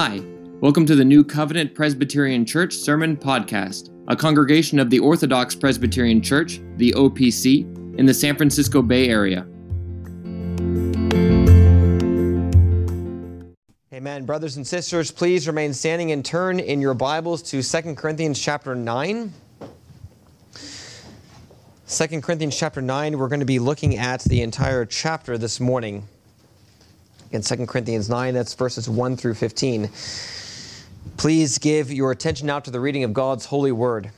Hi, welcome to the New Covenant Presbyterian Church Sermon Podcast, a congregation of the Orthodox Presbyterian Church, the OPC, in the San Francisco Bay Area. Amen. Brothers and sisters, please remain standing and turn in your Bibles to 2 Corinthians chapter 9. 2 Corinthians chapter 9, we're going to be looking at the entire chapter this morning. In 2 Corinthians 9, that's verses 1 through 15. Please give your attention now to the reading of God's holy word.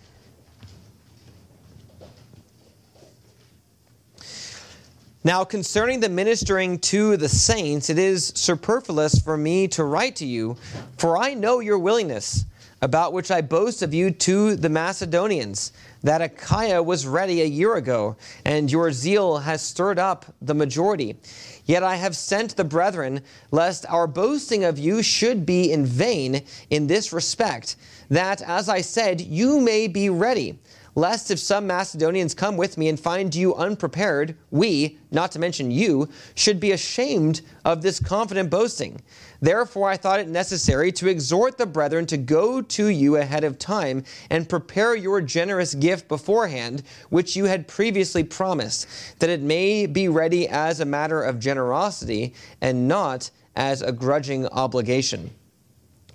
Now, concerning the ministering to the saints, it is superfluous for me to write to you, for I know your willingness, about which I boast of you to the Macedonians, that Achaia was ready a year ago, and your zeal has stirred up the majority. Yet I have sent the brethren, lest our boasting of you should be in vain in this respect, that, as I said, you may be ready lest if some Macedonians come with me and find you unprepared, we, not to mention you, should be ashamed of this confident boasting. Therefore, I thought it necessary to exhort the brethren to go to you ahead of time and prepare your generous gift beforehand, which you had previously promised, that it may be ready as a matter of generosity and not as a grudging obligation.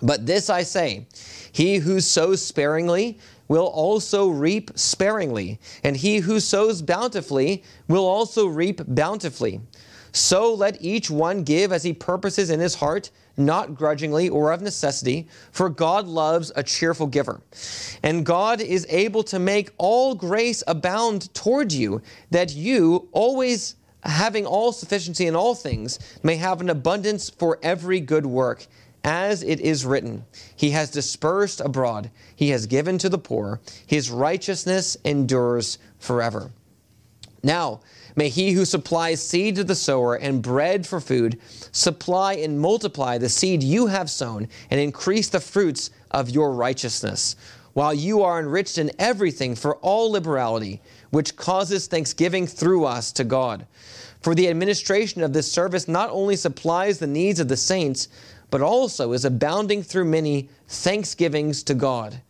But this I say, he who sows sparingly, will also reap sparingly, and he who sows bountifully will also reap bountifully. So let each one give as he purposes in his heart, not grudgingly or of necessity, for God loves a cheerful giver. And God is able to make all grace abound toward you, that you, always having all sufficiency in all things, may have an abundance for every good work as it is written, He has dispersed abroad, He has given to the poor, His righteousness endures forever. Now, may He who supplies seed to the sower and bread for food supply and multiply the seed you have sown and increase the fruits of your righteousness, while you are enriched in everything for all liberality, which causes thanksgiving through us to God. For the administration of this service not only supplies the needs of the saints, but also is abounding through many thanksgivings to God.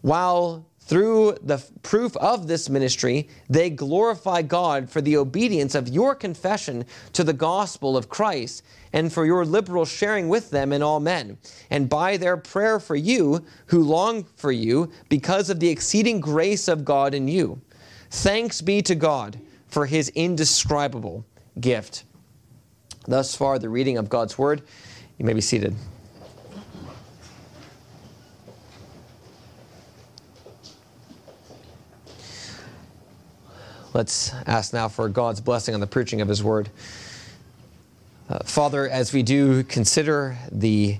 While through the proof of this ministry, they glorify God for the obedience of your confession to the gospel of Christ and for your liberal sharing with them in all men, and by their prayer for you who long for you because of the exceeding grace of God in you. Thanks be to God for his indescribable gift. Thus far, the reading of God's word. You may be seated. Let's ask now for God's blessing on the preaching of His Word. Uh, Father, as we do consider the,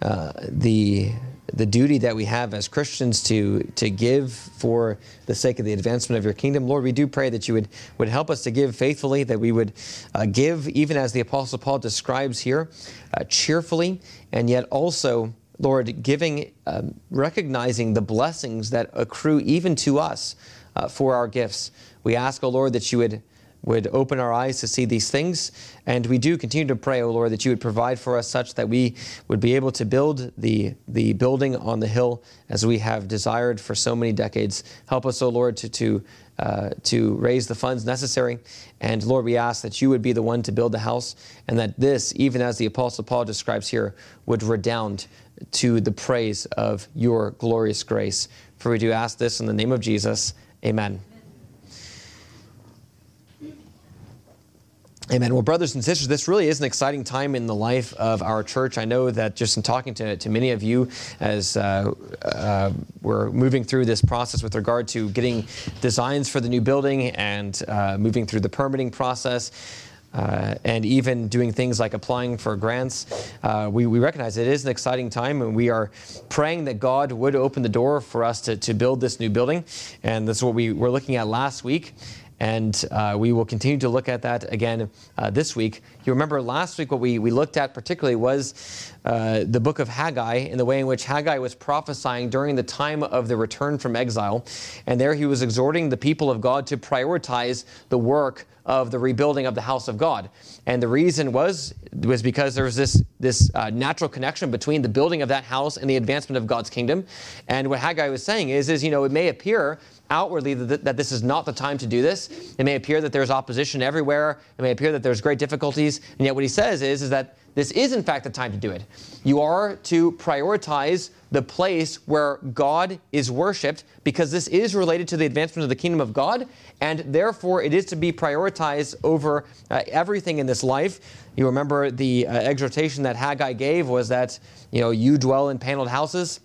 uh, the the duty that we have as Christians to, to give for the sake of the advancement of your kingdom. Lord, we do pray that you would, would help us to give faithfully, that we would uh, give, even as the Apostle Paul describes here, uh, cheerfully, and yet also, Lord, giving, um, recognizing the blessings that accrue even to us uh, for our gifts. We ask, O oh Lord, that you would would open our eyes to see these things. And we do continue to pray, O oh Lord, that you would provide for us such that we would be able to build the, the building on the hill as we have desired for so many decades. Help us, O oh Lord, to, to, uh, to raise the funds necessary. And Lord, we ask that you would be the one to build the house and that this, even as the Apostle Paul describes here, would redound to the praise of your glorious grace. For we do ask this in the name of Jesus. Amen. Amen. Well, brothers and sisters, this really is an exciting time in the life of our church. I know that just in talking to, to many of you as uh, uh, we're moving through this process with regard to getting designs for the new building and uh, moving through the permitting process, uh, and even doing things like applying for grants, uh, we, we, recognize it is an exciting time, and we are praying that God would open the door for us to, to build this new building. And this is what we were looking at last week. And uh, we will continue to look at that again uh, this week. You remember last week what we, we looked at particularly was uh, the book of Haggai and the way in which Haggai was prophesying during the time of the return from exile. And there he was exhorting the people of God to prioritize the work of the rebuilding of the house of God. And the reason was was because there was this this uh, natural connection between the building of that house and the advancement of God's kingdom. And what Haggai was saying is, is you know, it may appear outwardly that, that this is not the time to do this. It may appear that there's opposition everywhere. It may appear that there's great difficulties. And yet, what he says is, is that this is, in fact, the time to do it. You are to prioritize the place where God is worshiped because this is related to the advancement of the kingdom of God, and therefore it is to be prioritized over uh, everything in this life. You remember the uh, exhortation that Haggai gave was that, you know, you dwell in paneled houses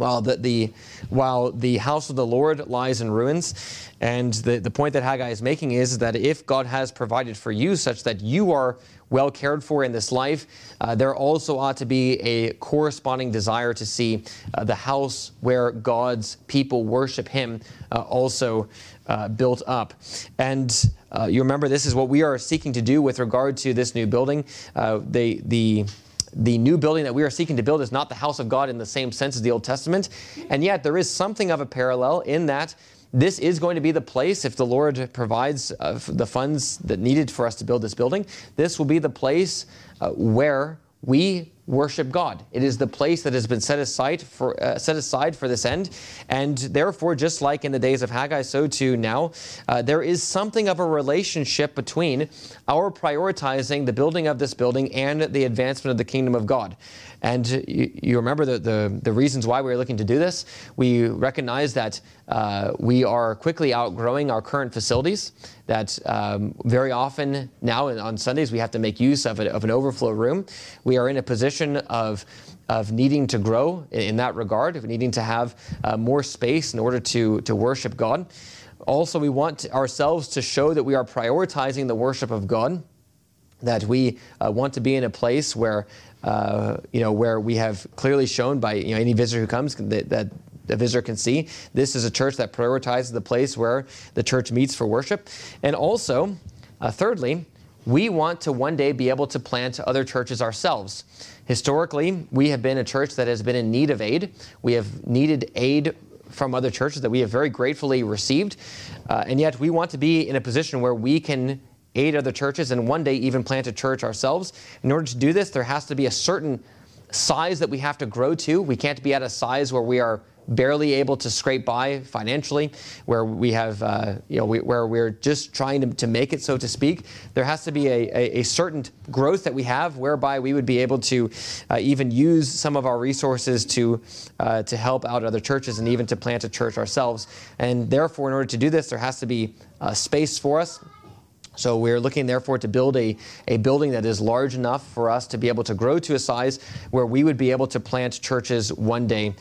while the, the, while the house of the Lord lies in ruins. And the, the point that Haggai is making is that if God has provided for you such that you are well cared for in this life, uh, there also ought to be a corresponding desire to see uh, the house where God's people worship Him uh, also uh, built up. And uh, you remember this is what we are seeking to do with regard to this new building. Uh, the, the new building that we are seeking to build is not the house of God in the same sense as the Old Testament. And yet, there is something of a parallel in that this is going to be the place, if the Lord provides uh, the funds that needed for us to build this building, this will be the place uh, where we worship God. It is the place that has been set aside for uh, set aside for this end, and therefore, just like in the days of Haggai, so too now, uh, there is something of a relationship between our prioritizing the building of this building and the advancement of the kingdom of God. And you, you remember the, the, the, reasons why we are looking to do this. We recognize that uh, we are quickly outgrowing our current facilities, that um, very often now on Sundays we have to make use of, a, of an overflow room. We are in a position of of needing to grow in that regard, of needing to have uh, more space in order to, to worship God. Also, we want ourselves to show that we are prioritizing the worship of God, that we uh, want to be in a place where uh, you know, where we have clearly shown by you know, any visitor who comes that, that a visitor can see this is a church that prioritizes the place where the church meets for worship. And also, uh, thirdly, we want to one day be able to plant other churches ourselves. Historically, we have been a church that has been in need of aid. We have needed aid from other churches that we have very gratefully received. Uh, and yet, we want to be in a position where we can aid other churches and one day even plant a church ourselves. In order to do this, there has to be a certain size that we have to grow to. We can't be at a size where we are barely able to scrape by financially, where we have, uh, you know, we, where we're just trying to, to, make it, so to speak. There has to be a, a, a, certain growth that we have, whereby we would be able to uh, even use some of our resources to uh, to help out other churches and even to plant a church ourselves. And therefore, in order to do this, there has to be uh, space for us. So we're looking, therefore, to build a, a building that is large enough for us to be able to grow to a size where we would be able to plant churches one day.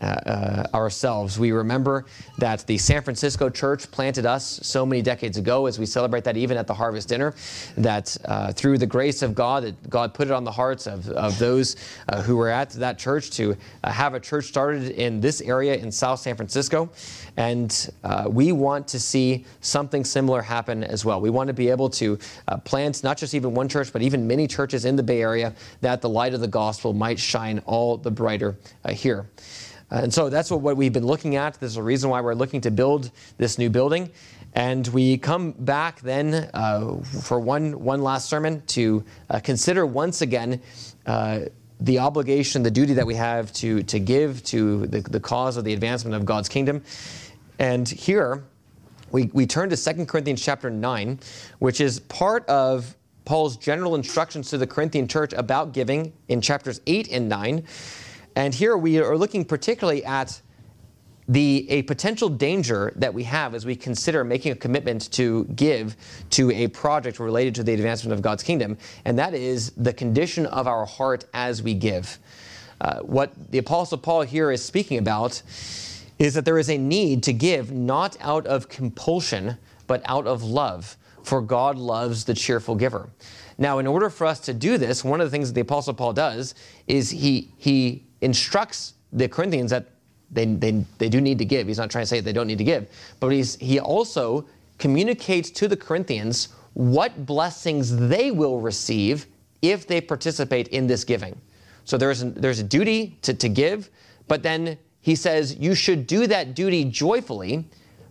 Uh, uh, ourselves. We remember that the San Francisco church planted us so many decades ago as we celebrate that even at the harvest dinner, that uh, through the grace of God, that God put it on the hearts of, of those uh, who were at that church to uh, have a church started in this area in South San Francisco. And uh, we want to see something similar happen as well. We want to be able to plant not just even one church, but even many churches in the Bay Area that the light of the gospel might shine all the brighter here. And so that's what, what we've been looking at. There's a reason why we're looking to build this new building. And we come back then uh, for one, one last sermon to uh, consider once again uh, the obligation, the duty that we have to, to give to the, the cause of the advancement of God's kingdom. And here we, we turn to 2 Corinthians chapter 9, which is part of Paul's general instructions to the Corinthian church about giving in chapters 8 and 9. And here we are looking particularly at the a potential danger that we have as we consider making a commitment to give to a project related to the advancement of God's kingdom, and that is the condition of our heart as we give. Uh, what the Apostle Paul here is speaking about is that there is a need to give not out of compulsion, but out of love, for God loves the cheerful giver. Now, in order for us to do this, one of the things that the Apostle Paul does is he, he instructs the Corinthians that they, they, they do need to give. He's not trying to say they don't need to give, but he's, he also communicates to the Corinthians what blessings they will receive if they participate in this giving. So there's, there's a duty to, to give, but then he says you should do that duty joyfully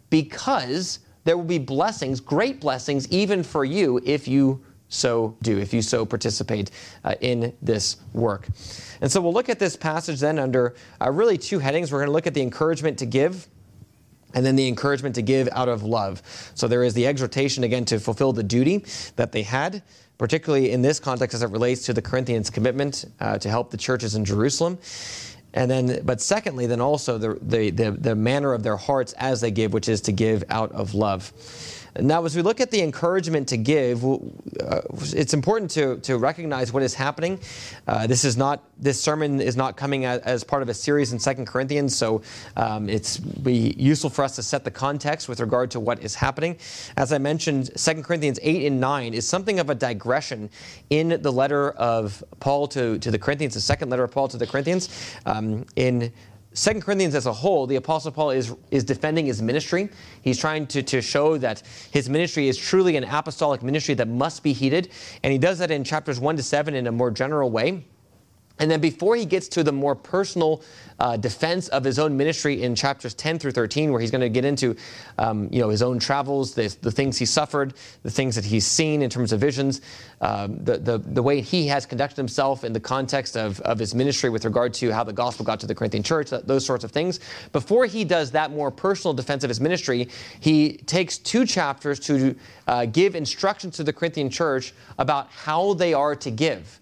because there will be blessings, great blessings, even for you if you so do, if you so participate uh, in this work. And so we'll look at this passage then under uh, really two headings. We're going to look at the encouragement to give and then the encouragement to give out of love. So there is the exhortation again to fulfill the duty that they had, particularly in this context as it relates to the Corinthians' commitment uh, to help the churches in Jerusalem. And then, but secondly, then also the, the, the, the manner of their hearts as they give, which is to give out of love. Now, as we look at the encouragement to give, uh, it's important to, to recognize what is happening. Uh, this is not this sermon is not coming as, as part of a series in Second Corinthians, so um, it's be useful for us to set the context with regard to what is happening. As I mentioned, Second Corinthians eight and nine is something of a digression in the letter of Paul to, to the Corinthians, the second letter of Paul to the Corinthians. Um, in Second Corinthians as a whole, the Apostle Paul is, is defending his ministry. He's trying to, to show that his ministry is truly an apostolic ministry that must be heeded. And he does that in chapters 1 to 7 in a more general way. And then before he gets to the more personal uh, defense of his own ministry in chapters 10 through 13, where he's going to get into um, you know, his own travels, the, the, things he suffered, the things that he's seen in terms of visions, um, the, the, the way he has conducted himself in the context of, of his ministry with regard to how the gospel got to the Corinthian church, those sorts of things. Before he does that more personal defense of his ministry, he takes two chapters to uh, give instructions to the Corinthian church about how they are to give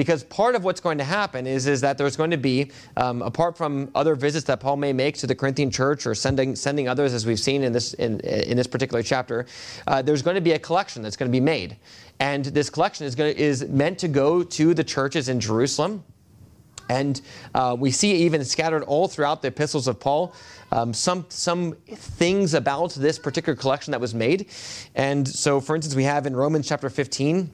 because part of what's going to happen is, is that there's going to be, um, apart from other visits that Paul may make to the Corinthian church or sending, sending others, as we've seen in this, in, in this particular chapter, uh, there's going to be a collection that's going to be made. And this collection is, going to, is meant to go to the churches in Jerusalem. And uh, we see even scattered all throughout the epistles of Paul um, some, some things about this particular collection that was made. And so, for instance, we have in Romans chapter 15,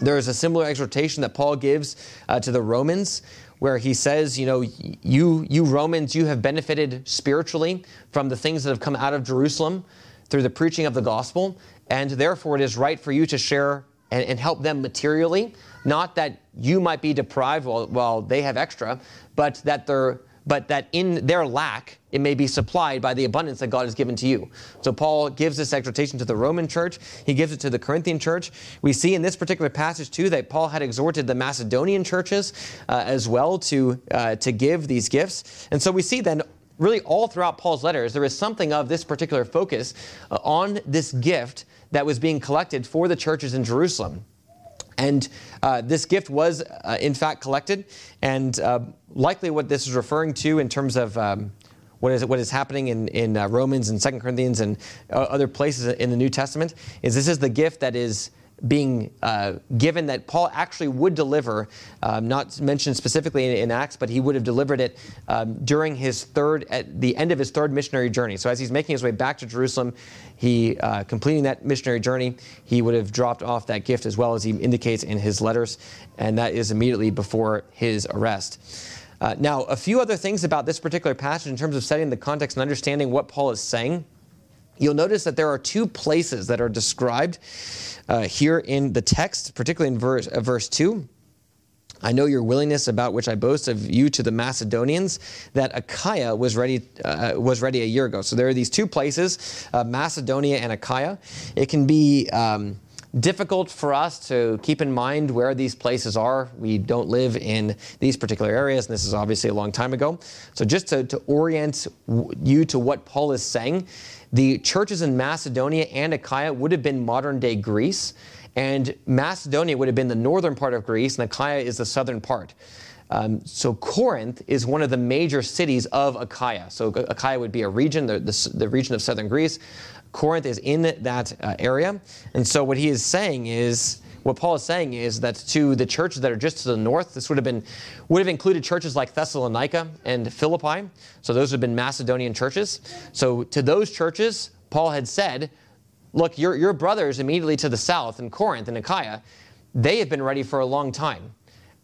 there is a similar exhortation that Paul gives uh, to the Romans where he says, you know, you, you Romans, you have benefited spiritually from the things that have come out of Jerusalem through the preaching of the gospel, and therefore it is right for you to share and, and help them materially. Not that you might be deprived while, while they have extra, but that they're but that in their lack, it may be supplied by the abundance that God has given to you. So Paul gives this exhortation to the Roman church. He gives it to the Corinthian church. We see in this particular passage too that Paul had exhorted the Macedonian churches uh, as well to uh, to give these gifts. And so we see then really all throughout Paul's letters there is something of this particular focus uh, on this gift that was being collected for the churches in Jerusalem. And uh, this gift was, uh, in fact, collected. And uh, likely what this is referring to in terms of um, what is, what is happening in, in uh, Romans and Second Corinthians and uh, other places in the New Testament is this is the gift that is being uh, given that Paul actually would deliver, um, not mentioned specifically in, in, Acts, but he would have delivered it um, during his third, at the end of his third missionary journey. So as he's making his way back to Jerusalem, he uh, completing that missionary journey, he would have dropped off that gift as well as he indicates in his letters, and that is immediately before his arrest. Uh, now, a few other things about this particular passage in terms of setting the context and understanding what Paul is saying. You'll notice that there are two places that are described uh, here in the text, particularly in verse, uh, verse 2. I know your willingness about which I boast of you to the Macedonians, that Achaia was ready, uh, was ready a year ago. So there are these two places, uh, Macedonia and Achaia. It can be um, difficult for us to keep in mind where these places are. We don't live in these particular areas, and this is obviously a long time ago. So just to, to orient you to what Paul is saying, the churches in Macedonia and Achaia would have been modern day Greece, and Macedonia would have been the northern part of Greece, and Achaia is the southern part. Um, so Corinth is one of the major cities of Achaia. So Achaia would be a region, the, the, the region of southern Greece. Corinth is in that uh, area. And so what he is saying is, what Paul is saying is that to the churches that are just to the north, this would have been would have included churches like Thessalonica and Philippi. So those would have been Macedonian churches. So to those churches, Paul had said, look, your, your brothers immediately to the south in Corinth and Achaia, they have been ready for a long time.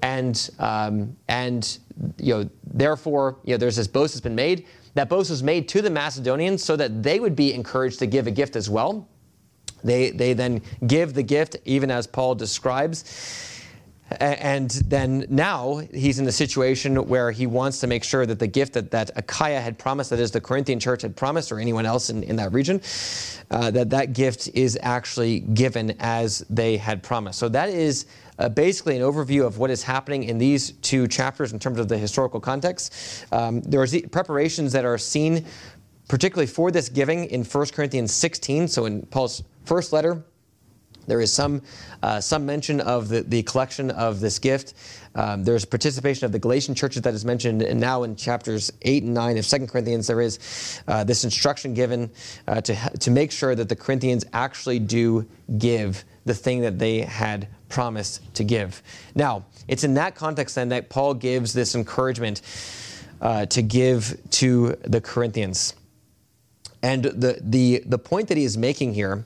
And um, and you know, therefore, you know, there's this boast that's been made. That boast was made to the Macedonians so that they would be encouraged to give a gift as well. They, they then give the gift, even as Paul describes. and then now he's in the situation where he wants to make sure that the gift that, that Achaia had promised, that is the Corinthian church had promised, or anyone else in, in that region, uh, that that gift is actually given as they had promised. So that is uh, basically an overview of what is happening in these two chapters in terms of the historical context. Um, there are preparations that are seen particularly for this giving in 1 Corinthians 16, so in Paul's first letter, there is some, uh, some mention of the, the collection of this gift. Um, there's participation of the Galatian churches that is mentioned, and now in chapters 8 and 9 of 2 Corinthians, there is uh, this instruction given uh, to, to make sure that the Corinthians actually do give the thing that they had promised to give. Now, it's in that context then that Paul gives this encouragement uh, to give to the Corinthians. And the, the, the point that he is making here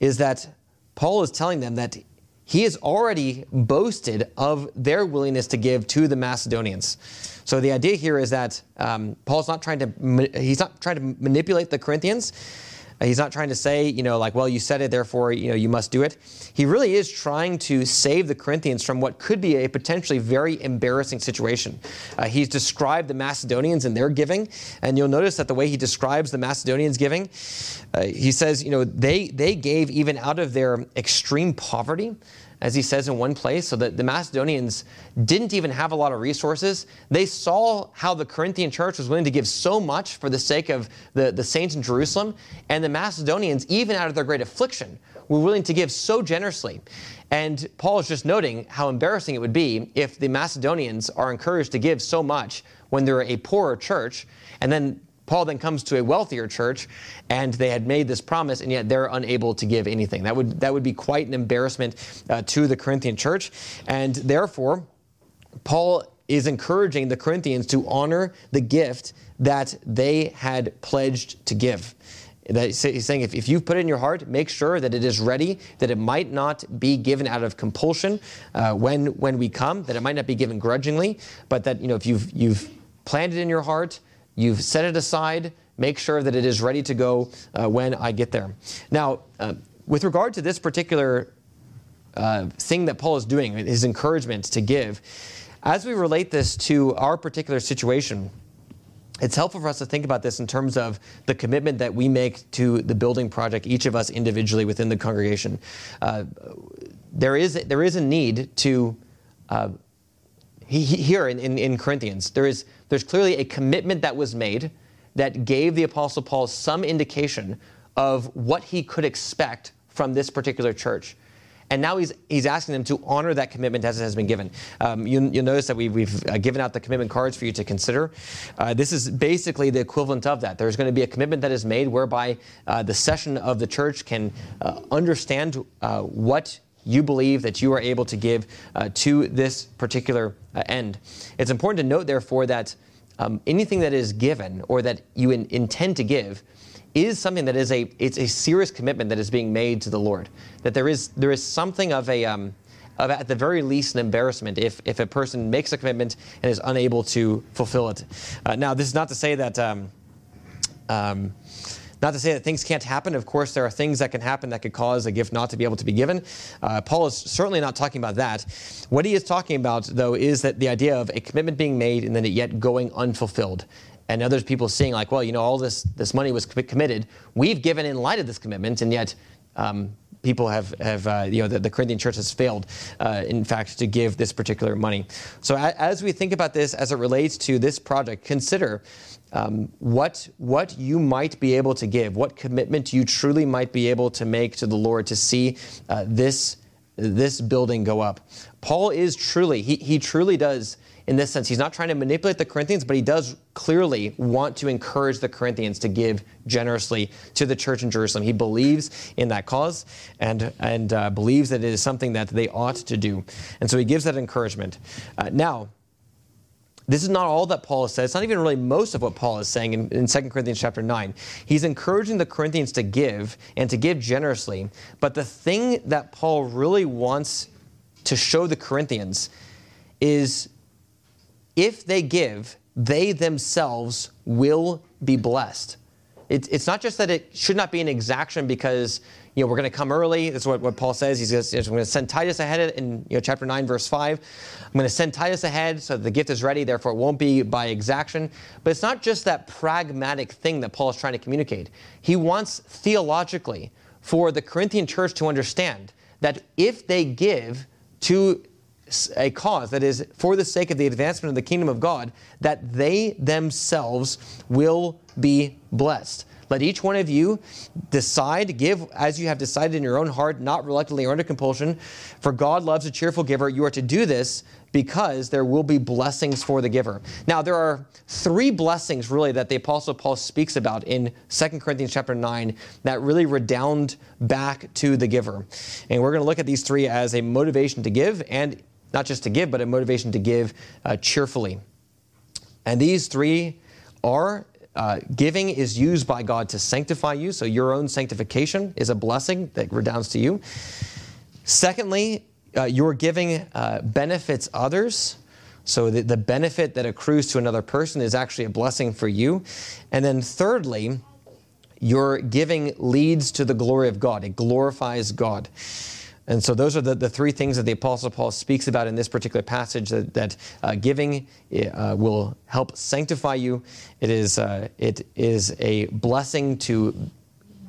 is that Paul is telling them that he has already boasted of their willingness to give to the Macedonians. So the idea here is that um, Paul's not trying to he's not trying to manipulate the Corinthians. He's not trying to say, you know, like, well, you said it, therefore, you know, you must do it. He really is trying to save the Corinthians from what could be a potentially very embarrassing situation. Uh, he's described the Macedonians and their giving, and you'll notice that the way he describes the Macedonians giving, uh, he says, you know, they they gave even out of their extreme poverty as he says in one place, so that the Macedonians didn't even have a lot of resources. They saw how the Corinthian church was willing to give so much for the sake of the, the saints in Jerusalem, and the Macedonians, even out of their great affliction, were willing to give so generously. And Paul is just noting how embarrassing it would be if the Macedonians are encouraged to give so much when they're a poorer church, and then Paul then comes to a wealthier church, and they had made this promise, and yet they're unable to give anything. That would that would be quite an embarrassment uh, to the Corinthian church, and therefore, Paul is encouraging the Corinthians to honor the gift that they had pledged to give. That he's saying if, if you've put it in your heart, make sure that it is ready, that it might not be given out of compulsion uh, when when we come, that it might not be given grudgingly, but that you know if you've you've planned it in your heart, You've set it aside. Make sure that it is ready to go uh, when I get there. Now, uh, with regard to this particular uh, thing that Paul is doing, his encouragement to give, as we relate this to our particular situation, it's helpful for us to think about this in terms of the commitment that we make to the building project, each of us individually within the congregation. Uh, there, is, there is a need to, uh, he, here in, in, in Corinthians, there is there's clearly a commitment that was made that gave the Apostle Paul some indication of what he could expect from this particular church. And now he's, he's asking them to honor that commitment as it has been given. Um, you, will notice that we, we've uh, given out the commitment cards for you to consider. Uh, this is basically the equivalent of that. There's going to be a commitment that is made whereby uh, the session of the church can uh, understand uh, what you believe that you are able to give uh, to this particular uh, end. It's important to note, therefore, that um, anything that is given or that you in, intend to give is something that is a it's a serious commitment that is being made to the Lord. That there is there is something of a um, of at the very least an embarrassment if, if a person makes a commitment and is unable to fulfill it. Uh, now, this is not to say that um, um, not to say that things can't happen. Of course, there are things that can happen that could cause a gift not to be able to be given. Uh, Paul is certainly not talking about that. What he is talking about, though, is that the idea of a commitment being made and then it yet going unfulfilled. And others people seeing like, well, you know, all this this money was committed. We've given in light of this commitment, and yet um, people have, have uh, you know, the, the, Corinthian church has failed, uh, in fact, to give this particular money. So as we think about this as it relates to this project, consider um, what, what you might be able to give, what commitment you truly might be able to make to the Lord to see uh, this, this building go up. Paul is truly, he, he truly does in this sense. He's not trying to manipulate the Corinthians, but he does clearly want to encourage the Corinthians to give generously to the church in Jerusalem. He believes in that cause and, and uh, believes that it is something that they ought to do. And so he gives that encouragement. Uh, now, this is not all that Paul has said. It's not even really most of what Paul is saying in, in 2 Corinthians chapter 9. He's encouraging the Corinthians to give and to give generously. But the thing that Paul really wants to show the Corinthians is if they give, they themselves will be blessed. It, it's not just that it should not be an exaction because you know, we're going to come early. That's what, what Paul says. He's going to send Titus ahead in you know, chapter 9, verse 5. I'm going to send Titus ahead so the gift is ready, therefore it won't be by exaction. But it's not just that pragmatic thing that Paul is trying to communicate. He wants theologically for the Corinthian church to understand that if they give to a cause that is for the sake of the advancement of the kingdom of God, that they themselves will be blessed. Let each one of you decide, give as you have decided in your own heart, not reluctantly or under compulsion. For God loves a cheerful giver. You are to do this because there will be blessings for the giver. Now, there are three blessings really that the Apostle Paul speaks about in 2 Corinthians chapter 9 that really redound back to the giver. And we're going to look at these three as a motivation to give and not just to give, but a motivation to give uh, cheerfully. And these three are uh, giving is used by God to sanctify you, so your own sanctification is a blessing that redounds to you. Secondly, uh, your giving uh, benefits others. So the, the benefit that accrues to another person is actually a blessing for you. And then thirdly, your giving leads to the glory of God. It glorifies God. And so those are the, the three things that the Apostle Paul speaks about in this particular passage that, that uh, giving uh, will help sanctify you. It is, uh, it is a blessing to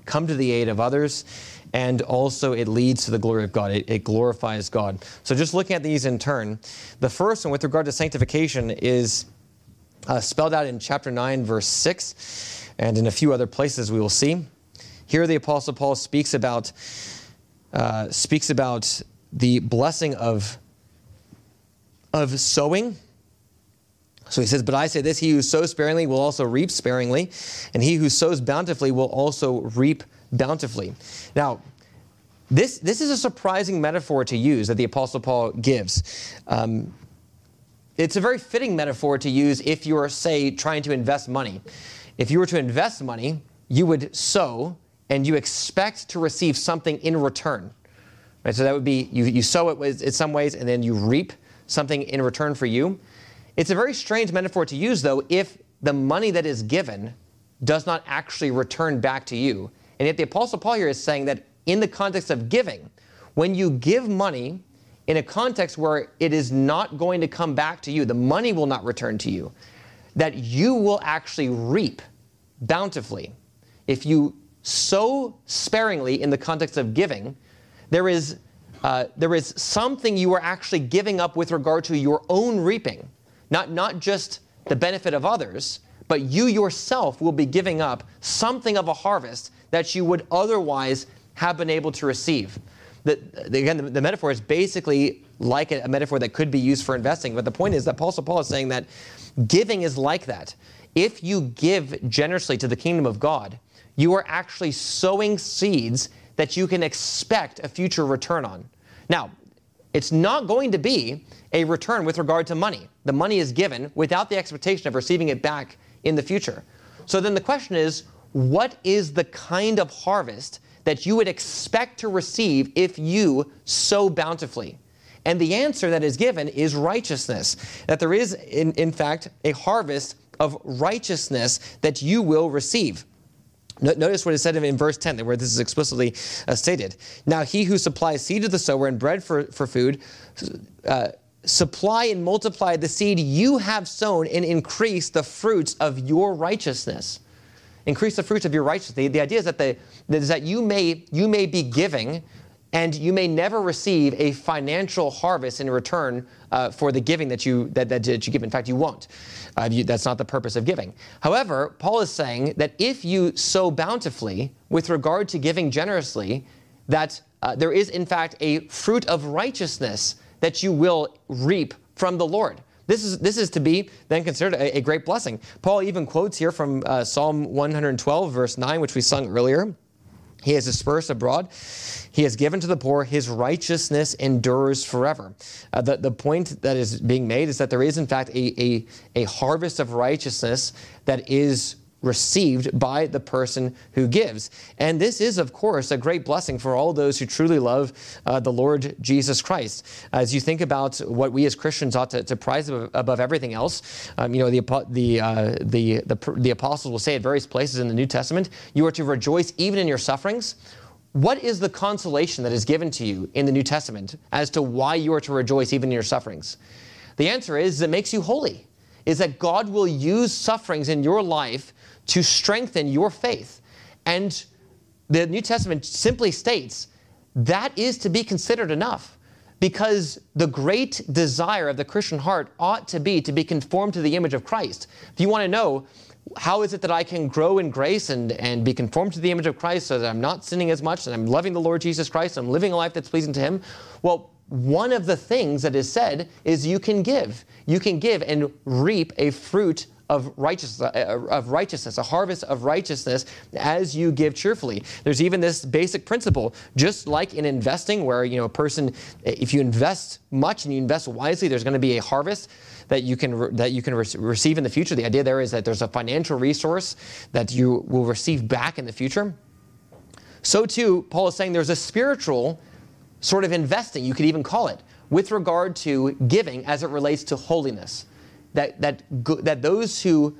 come to the aid of others, and also it leads to the glory of God. It, it glorifies God. So just looking at these in turn, the first one with regard to sanctification is uh, spelled out in chapter 9, verse 6, and in a few other places we will see. Here the Apostle Paul speaks about uh, speaks about the blessing of, of sowing. So he says, But I say this he who sows sparingly will also reap sparingly, and he who sows bountifully will also reap bountifully. Now, this, this is a surprising metaphor to use that the Apostle Paul gives. Um, it's a very fitting metaphor to use if you are, say, trying to invest money. If you were to invest money, you would sow and you expect to receive something in return. Right? So that would be you, you sow it in some ways and then you reap something in return for you. It's a very strange metaphor to use, though, if the money that is given does not actually return back to you. And yet the Apostle Paul here is saying that in the context of giving, when you give money in a context where it is not going to come back to you, the money will not return to you, that you will actually reap bountifully if you sow sparingly in the context of giving, there is, uh, there is something you are actually giving up with regard to your own reaping. Not, not just the benefit of others, but you yourself will be giving up something of a harvest that you would otherwise have been able to receive. The, the, again, the, the, metaphor is basically like a, a, metaphor that could be used for investing, but the point is that Paul, Paul is saying that giving is like that. If you give generously to the kingdom of God, you are actually sowing seeds that you can expect a future return on. Now, it's not going to be a return with regard to money. The money is given without the expectation of receiving it back in the future. So then the question is what is the kind of harvest that you would expect to receive if you sow bountifully? And the answer that is given is righteousness. That there is, in, in fact, a harvest of righteousness that you will receive. Notice what it said in verse 10, where this is explicitly uh, stated. Now, he who supplies seed to the sower and bread for, for food, uh, supply and multiply the seed you have sown and increase the fruits of your righteousness. Increase the fruits of your righteousness. The, the idea is that, the, is that you, may, you may be giving and you may never receive a financial harvest in return uh, for the giving that you, that, that, that you give. In fact, you won't. Uh, you, that's not the purpose of giving. However, Paul is saying that if you sow bountifully with regard to giving generously, that uh, there is in fact a fruit of righteousness that you will reap from the Lord. This is, this is to be then considered a, a great blessing. Paul even quotes here from uh, Psalm 112, verse 9, which we sung earlier. He has dispersed abroad. He has given to the poor. His righteousness endures forever. Uh, the, the point that is being made is that there is, in fact, a, a, a harvest of righteousness that is received by the person who gives. And this is, of course, a great blessing for all those who truly love uh, the Lord Jesus Christ. As you think about what we as Christians ought to, to prize above, above, everything else, um, you know, the, the, uh, the, the, the apostles will say at various places in the New Testament, you are to rejoice even in your sufferings. what is the consolation that is given to you in the New Testament as to why you are to rejoice even in your sufferings? The answer is it makes you holy, is that God will use sufferings in your life to strengthen your faith. And the New Testament simply states that is to be considered enough because the great desire of the Christian heart ought to be to be conformed to the image of Christ. If you want to know, how is it that I can grow in grace and, and be conformed to the image of Christ so that I'm not sinning as much and I'm loving the Lord Jesus Christ, I'm living a life that's pleasing to Him? Well, one of the things that is said is you can give. You can give and reap a fruit of righteousness, uh, of righteousness, a harvest of righteousness as you give cheerfully. There's even this basic principle, just like in investing, where you know a person, if you invest much and you invest wisely, there's going to be a harvest that you can that you can re- receive in the future. The idea there is that there's a financial resource that you will receive back in the future. So too, Paul is saying there's a spiritual sort of investing, you could even call it, with regard to giving as it relates to holiness that, that, that those who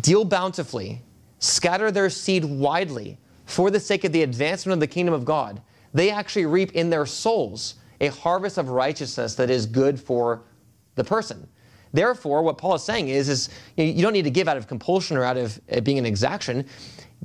deal bountifully, scatter their seed widely for the sake of the advancement of the kingdom of God, they actually reap in their souls a harvest of righteousness that is good for the person. Therefore, what Paul is saying is, is you don't need to give out of compulsion or out of uh, being an exaction.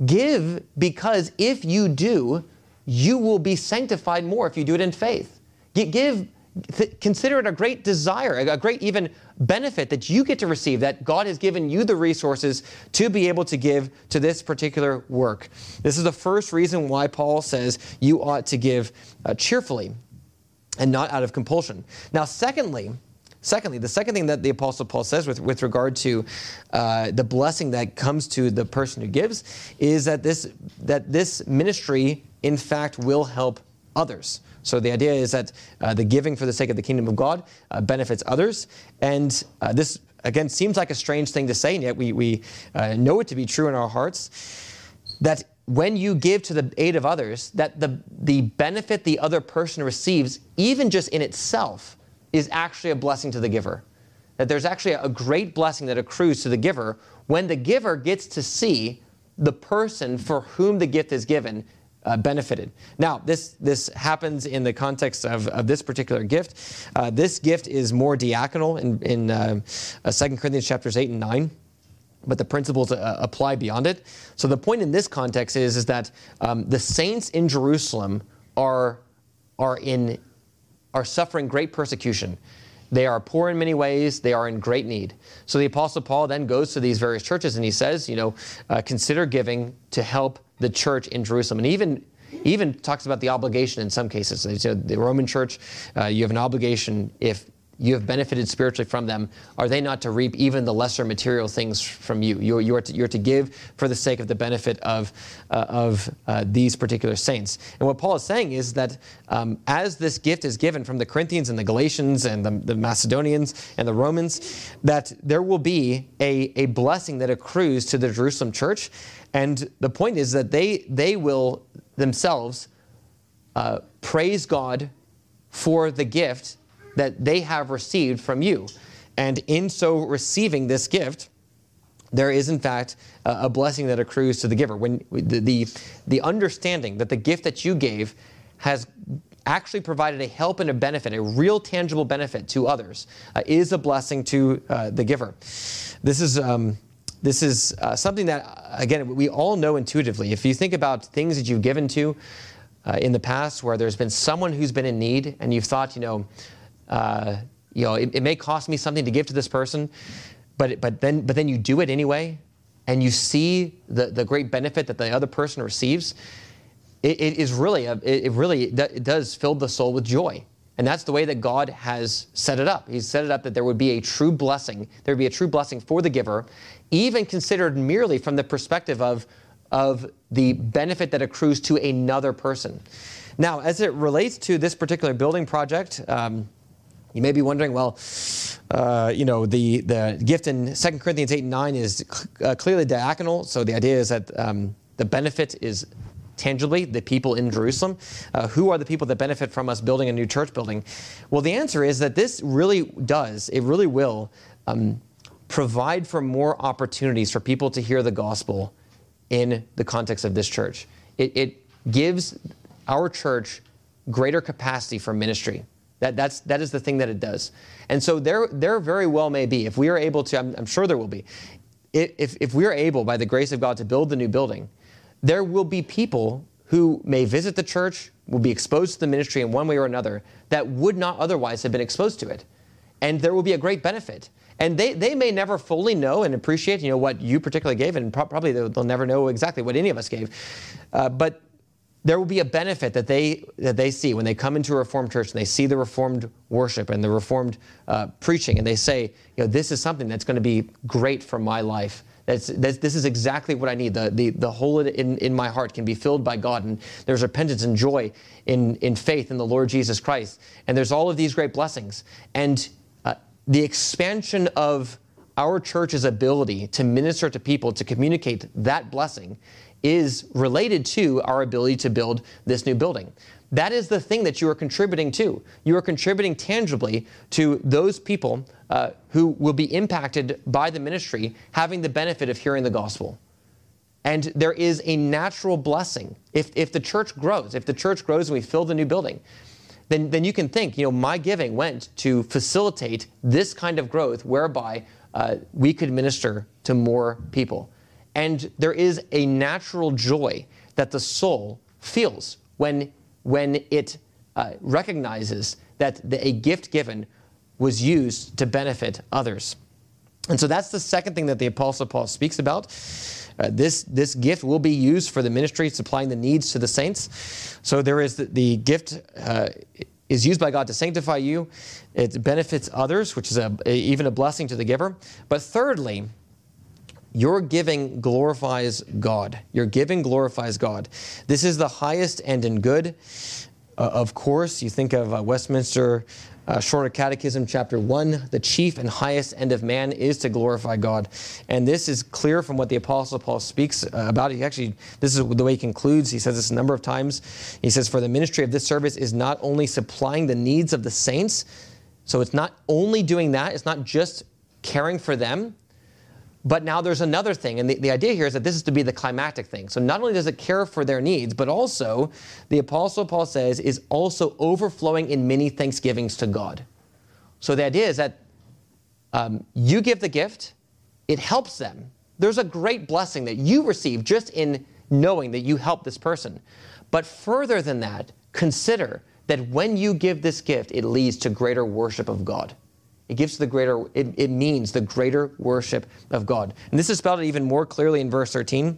Give because if you do, you will be sanctified more if you do it in faith. Give th- consider it a great desire, a great even benefit that you get to receive, that God has given you the resources to be able to give to this particular work. This is the first reason why Paul says you ought to give uh, cheerfully and not out of compulsion. Now, secondly, Secondly, the second thing that the Apostle Paul says with, with regard to uh, the blessing that comes to the person who gives is that this, that this ministry, in fact, will help others. So the idea is that uh, the giving for the sake of the kingdom of God uh, benefits others. And uh, this, again, seems like a strange thing to say, and yet we, we uh, know it to be true in our hearts. That when you give to the aid of others, that the, the benefit the other person receives, even just in itself, is actually a blessing to the giver. That there's actually a great blessing that accrues to the giver when the giver gets to see the person for whom the gift is given uh, benefited. Now, this, this happens in the context of, of this particular gift. Uh, this gift is more diaconal in, in uh, 2 Corinthians chapters 8 and 9 but the principles uh, apply beyond it. So the point in this context is, is that um, the saints in Jerusalem are, are, in, are suffering great persecution. They are poor in many ways. They are in great need. So the Apostle Paul then goes to these various churches and he says, you know, uh, consider giving to help the church in Jerusalem. And even even talks about the obligation in some cases. So the Roman church, uh, you have an obligation if you have benefited spiritually from them, are they not to reap even the lesser material things from you? You're, you're, to, you're to, give for the sake of the benefit of, uh, of uh, these particular saints. And what Paul is saying is that um, as this gift is given from the Corinthians and the Galatians and the, the Macedonians and the Romans, that there will be a, a blessing that accrues to the Jerusalem church. And the point is that they, they will themselves uh, praise God for the gift that they have received from you. And in so receiving this gift, there is in fact a blessing that accrues to the giver. When the, the, the understanding that the gift that you gave has actually provided a help and a benefit, a real tangible benefit to others, uh, is a blessing to uh, the giver. This is. Um, this is uh, something that, again, we all know intuitively. If you think about things that you've given to uh, in the past where there's been someone who's been in need and you've thought, you know, uh, you know, it, it, may cost me something to give to this person, but, but, then, but then you do it anyway, and you see the, the great benefit that the other person receives, it, it is really, a, it really it does fill the soul with joy. And that's the way that God has set it up. He's set it up that there would be a true blessing. There would be a true blessing for the giver, even considered merely from the perspective of, of the benefit that accrues to another person. Now, as it relates to this particular building project, um, you may be wondering, well, uh, you know, the, the gift in 2 Corinthians 8 and 9 is uh, clearly diaconal. So the idea is that um, the benefit is tangibly the people in Jerusalem. Uh, who are the people that benefit from us building a new church building? Well, the answer is that this really does, it really will um, provide for more opportunities for people to hear the gospel in the context of this church. It, it gives our church greater capacity for ministry. That, that's, that is the thing that it does. And so there, there very well may be, if we are able to, I'm, I'm sure there will be, if, if we are able, by the grace of God, to build the new building, there will be people who may visit the church, will be exposed to the ministry in one way or another, that would not otherwise have been exposed to it. And there will be a great benefit. And they, they may never fully know and appreciate, you know, what you particularly gave, and pro- probably they'll, they'll, never know exactly what any of us gave. Uh, but there will be a benefit that they that they see when they come into a reformed church and they see the reformed worship and the reformed uh, preaching and they say you know this is something that's going to be great for my life that's, that's, this is exactly what I need. The, the, the hole in, in my heart can be filled by God, and there's repentance and joy in, in faith in the Lord Jesus Christ. And there's all of these great blessings. And uh, the expansion of our church's ability to minister to people, to communicate that blessing, is related to our ability to build this new building. That is the thing that you are contributing to. You are contributing tangibly to those people uh, who will be impacted by the ministry having the benefit of hearing the gospel. And there is a natural blessing. If, if the church grows, if the church grows and we fill the new building, then, then you can think, you know, my giving went to facilitate this kind of growth whereby uh, we could minister to more people. And there is a natural joy that the soul feels when, when it uh, recognizes that the, a gift given was used to benefit others. And so that's the second thing that the Apostle Paul speaks about. Uh, this, this gift will be used for the ministry, supplying the needs to the saints. So there is the, the gift uh, is used by God to sanctify you. It benefits others, which is a, a, even a blessing to the giver. But thirdly, your giving glorifies God. Your giving glorifies God. This is the highest end in good. Uh, of course, you think of uh, Westminster uh, Shorter Catechism, chapter 1, the chief and highest end of man is to glorify God. And this is clear from what the Apostle Paul speaks uh, about. He actually, this is the way he concludes. He says this a number of times. He says, For the ministry of this service is not only supplying the needs of the saints, so it's not only doing that, it's not just caring for them, but now there's another thing, and the, the idea here is that this is to be the climactic thing. So not only does it care for their needs, but also, the Apostle Paul says, is also overflowing in many thanksgivings to God. So the idea is that um, you give the gift, it helps them. There's a great blessing that you receive just in knowing that you help this person. But further than that, consider that when you give this gift, it leads to greater worship of God. It gives the greater, it, it means the greater worship of God. And this is spelled out even more clearly in verse 13,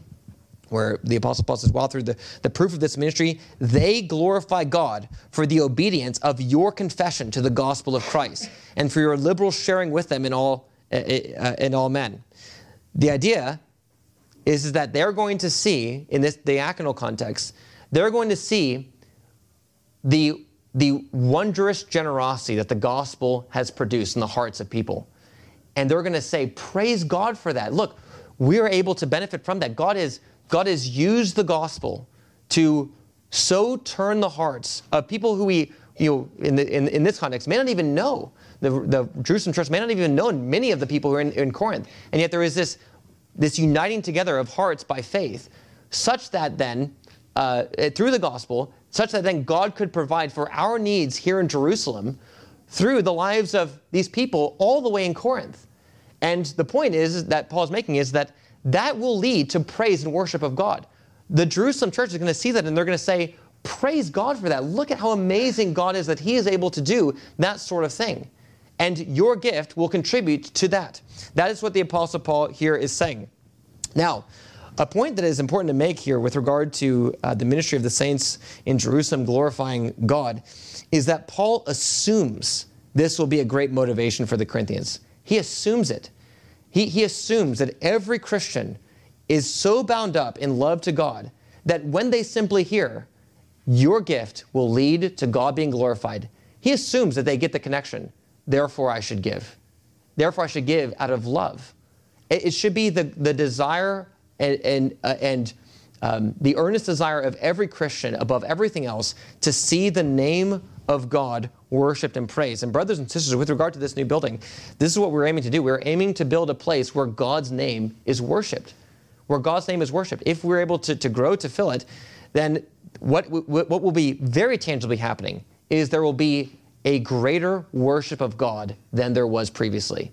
where the Apostle Paul says, While through the, the proof of this ministry, they glorify God for the obedience of your confession to the gospel of Christ and for your liberal sharing with them in all, uh, uh, in all men. The idea is that they're going to see, in this diaconal context, they're going to see the the wondrous generosity that the gospel has produced in the hearts of people. And they're going to say, Praise God for that. Look, we are able to benefit from that. God, is, God has used the gospel to so turn the hearts of people who we, you know, in, the, in, in this context, may not even know. The, the Jerusalem church may not even know many of the people who are in, in Corinth. And yet there is this, this uniting together of hearts by faith, such that then, uh, through the gospel, such that then God could provide for our needs here in Jerusalem through the lives of these people all the way in Corinth. And the point is that Paul's making is that that will lead to praise and worship of God. The Jerusalem church is going to see that and they're going to say, Praise God for that. Look at how amazing God is that He is able to do that sort of thing. And your gift will contribute to that. That is what the Apostle Paul here is saying. Now, a point that is important to make here with regard to uh, the ministry of the saints in Jerusalem glorifying God is that Paul assumes this will be a great motivation for the Corinthians. He assumes it. He, he assumes that every Christian is so bound up in love to God that when they simply hear, your gift will lead to God being glorified, he assumes that they get the connection. Therefore, I should give. Therefore, I should give out of love. It, it should be the, the desire and, and, uh, and um, the earnest desire of every Christian above everything else to see the name of God worshiped and praised. And, brothers and sisters, with regard to this new building, this is what we're aiming to do. We're aiming to build a place where God's name is worshiped, where God's name is worshiped. If we're able to, to grow to fill it, then what, what, will be very tangibly happening is there will be a greater worship of God than there was previously.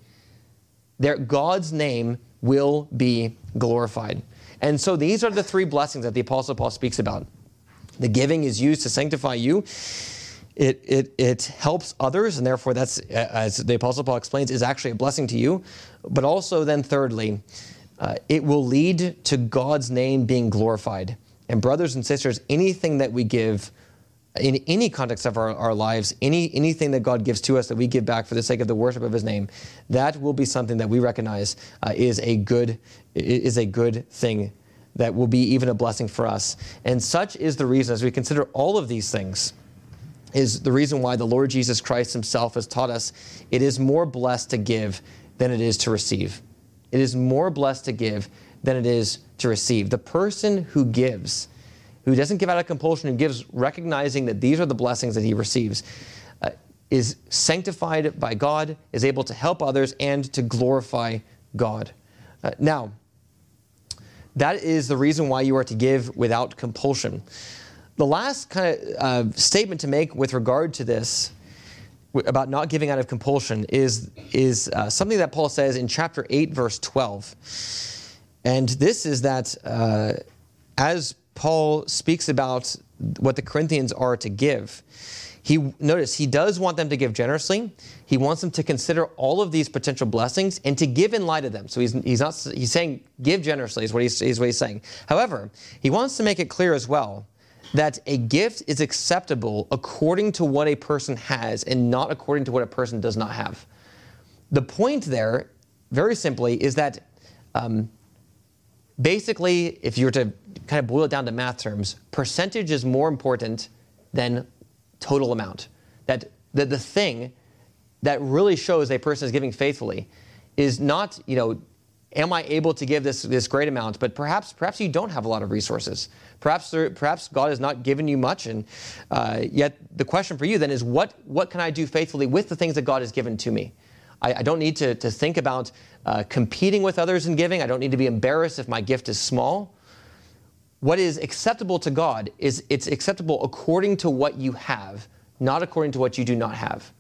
There, God's name will be glorified. And so these are the three blessings that the Apostle Paul speaks about. The giving is used to sanctify you. It, it, it helps others, and therefore, that's, as the Apostle Paul explains, is actually a blessing to you. But also, then, thirdly, uh, it will lead to God's name being glorified. And, brothers and sisters, anything that we give in any context of our, our lives, any anything that God gives to us that we give back for the sake of the worship of His name, that will be something that we recognize uh, is a good is a good thing that will be even a blessing for us. And such is the reason, as we consider all of these things, is the reason why the Lord Jesus Christ Himself has taught us it is more blessed to give than it is to receive. It is more blessed to give than it is to receive. The person who gives who doesn't give out of compulsion, who gives recognizing that these are the blessings that he receives, uh, is sanctified by God, is able to help others, and to glorify God. Uh, now, that is the reason why you are to give without compulsion. The last kind of uh, statement to make with regard to this about not giving out of compulsion is, is uh, something that Paul says in chapter 8, verse 12. And this is that uh, as Paul speaks about what the Corinthians are to give. He notice he does want them to give generously. He wants them to consider all of these potential blessings and to give in light of them. So he's, he's not he's saying give generously is what he's, is what he's saying. However, he wants to make it clear as well that a gift is acceptable according to what a person has and not according to what a person does not have. The point there, very simply, is that um, basically, if you were to kind of boil it down to math terms, percentage is more important than total amount. That the, the thing that really shows a person is giving faithfully is not, you know, am I able to give this, this great amount? But perhaps, perhaps you don't have a lot of resources. Perhaps, there, perhaps God has not given you much. And uh, yet the question for you then is what, what can I do faithfully with the things that God has given to me? I, I don't need to, to think about uh, competing with others in giving. I don't need to be embarrassed if my gift is small. What is acceptable to God is it's acceptable according to what you have, not according to what you do not have.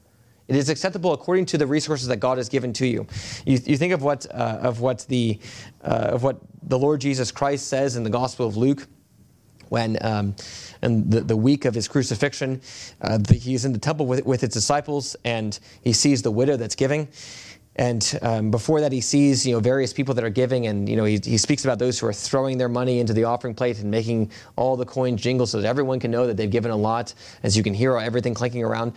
It is acceptable according to the resources that God has given to you. You, you think of what, uh, of, what the, uh, of what the Lord Jesus Christ says in the Gospel of Luke when um, in the, the week of his crucifixion, uh, the, he's in the temple with, with his disciples and he sees the widow that's giving. And um, before that, he sees you know various people that are giving, and you know he, he speaks about those who are throwing their money into the offering plate and making all the coins jingle, so that everyone can know that they've given a lot. As you can hear everything clinking around,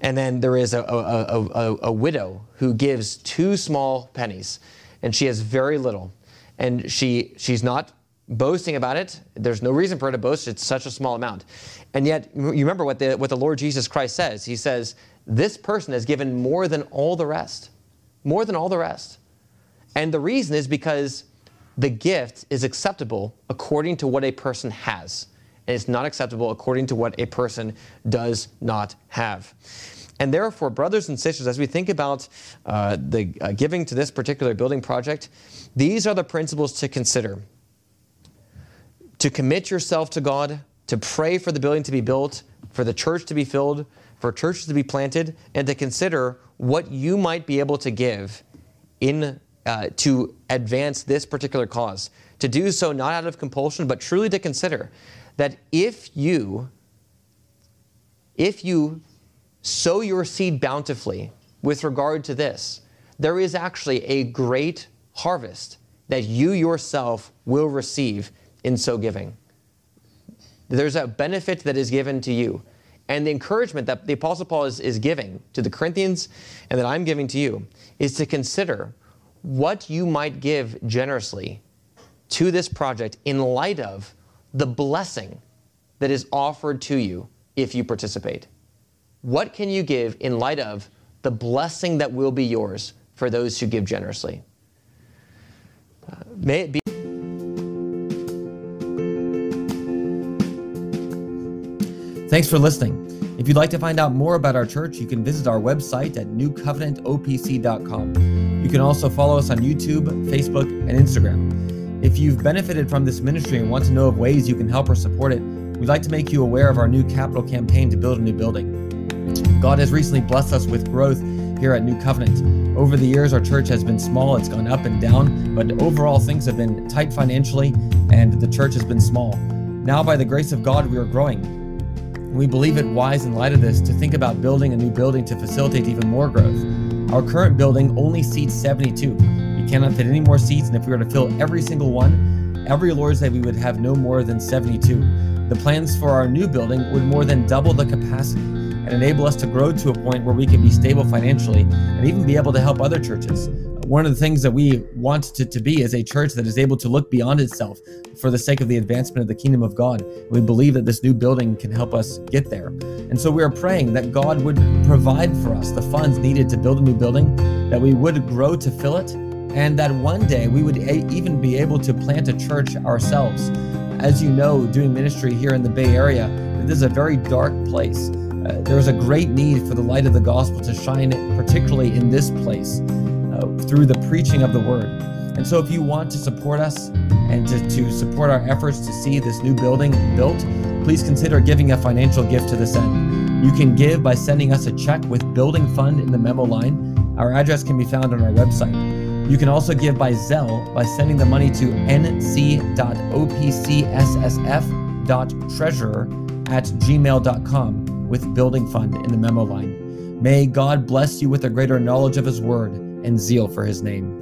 and then there is a, a, a, a widow who gives two small pennies, and she has very little, and she she's not boasting about it. There's no reason for her to boast. It's such a small amount. And yet, you remember what the, what the Lord Jesus Christ says. He says, This person has given more than all the rest. More than all the rest. And the reason is because the gift is acceptable according to what a person has. And it's not acceptable according to what a person does not have. And therefore, brothers and sisters, as we think about uh, the uh, giving to this particular building project, these are the principles to consider to commit yourself to God, to pray for the building to be built, for the church to be filled, for churches to be planted, and to consider what you might be able to give in uh, to advance this particular cause. To do so not out of compulsion, but truly to consider that if you if you sow your seed bountifully with regard to this, there is actually a great harvest that you yourself will receive in so giving. There's a benefit that is given to you. And the encouragement that the Apostle Paul is, is giving to the Corinthians and that I'm giving to you is to consider what you might give generously to this project in light of the blessing that is offered to you if you participate. What can you give in light of the blessing that will be yours for those who give generously? Uh, may it be. Thanks for listening. If you'd like to find out more about our church, you can visit our website at newcovenantopc.com. You can also follow us on YouTube, Facebook, and Instagram. If you've benefited from this ministry and want to know of ways you can help or support it, we'd like to make you aware of our new capital campaign to build a new building. God has recently blessed us with growth here at New Covenant. Over the years, our church has been small, it's gone up and down, but overall, things have been tight financially, and the church has been small. Now, by the grace of God, we are growing. We believe it wise in light of this to think about building a new building to facilitate even more growth. Our current building only seats 72. We cannot fit any more seats, and if we were to fill every single one, every Lord's Day we would have no more than 72. The plans for our new building would more than double the capacity and enable us to grow to a point where we can be stable financially and even be able to help other churches. One of the things that we want to, to be is a church that is able to look beyond itself for the sake of the advancement of the kingdom of God. We believe that this new building can help us get there. And so we are praying that God would provide for us the funds needed to build a new building, that we would grow to fill it, and that one day we would a- even be able to plant a church ourselves. As you know, doing ministry here in the Bay Area, this is a very dark place. Uh, there is a great need for the light of the gospel to shine, particularly in this place, through the preaching of the word. And so, if you want to support us and to, to support our efforts to see this new building built, please consider giving a financial gift to this end. You can give by sending us a check with Building Fund in the memo line. Our address can be found on our website. You can also give by Zelle by sending the money to nc.opcssf.treasurer at gmail.com with Building Fund in the memo line. May God bless you with a greater knowledge of His Word and zeal for His name.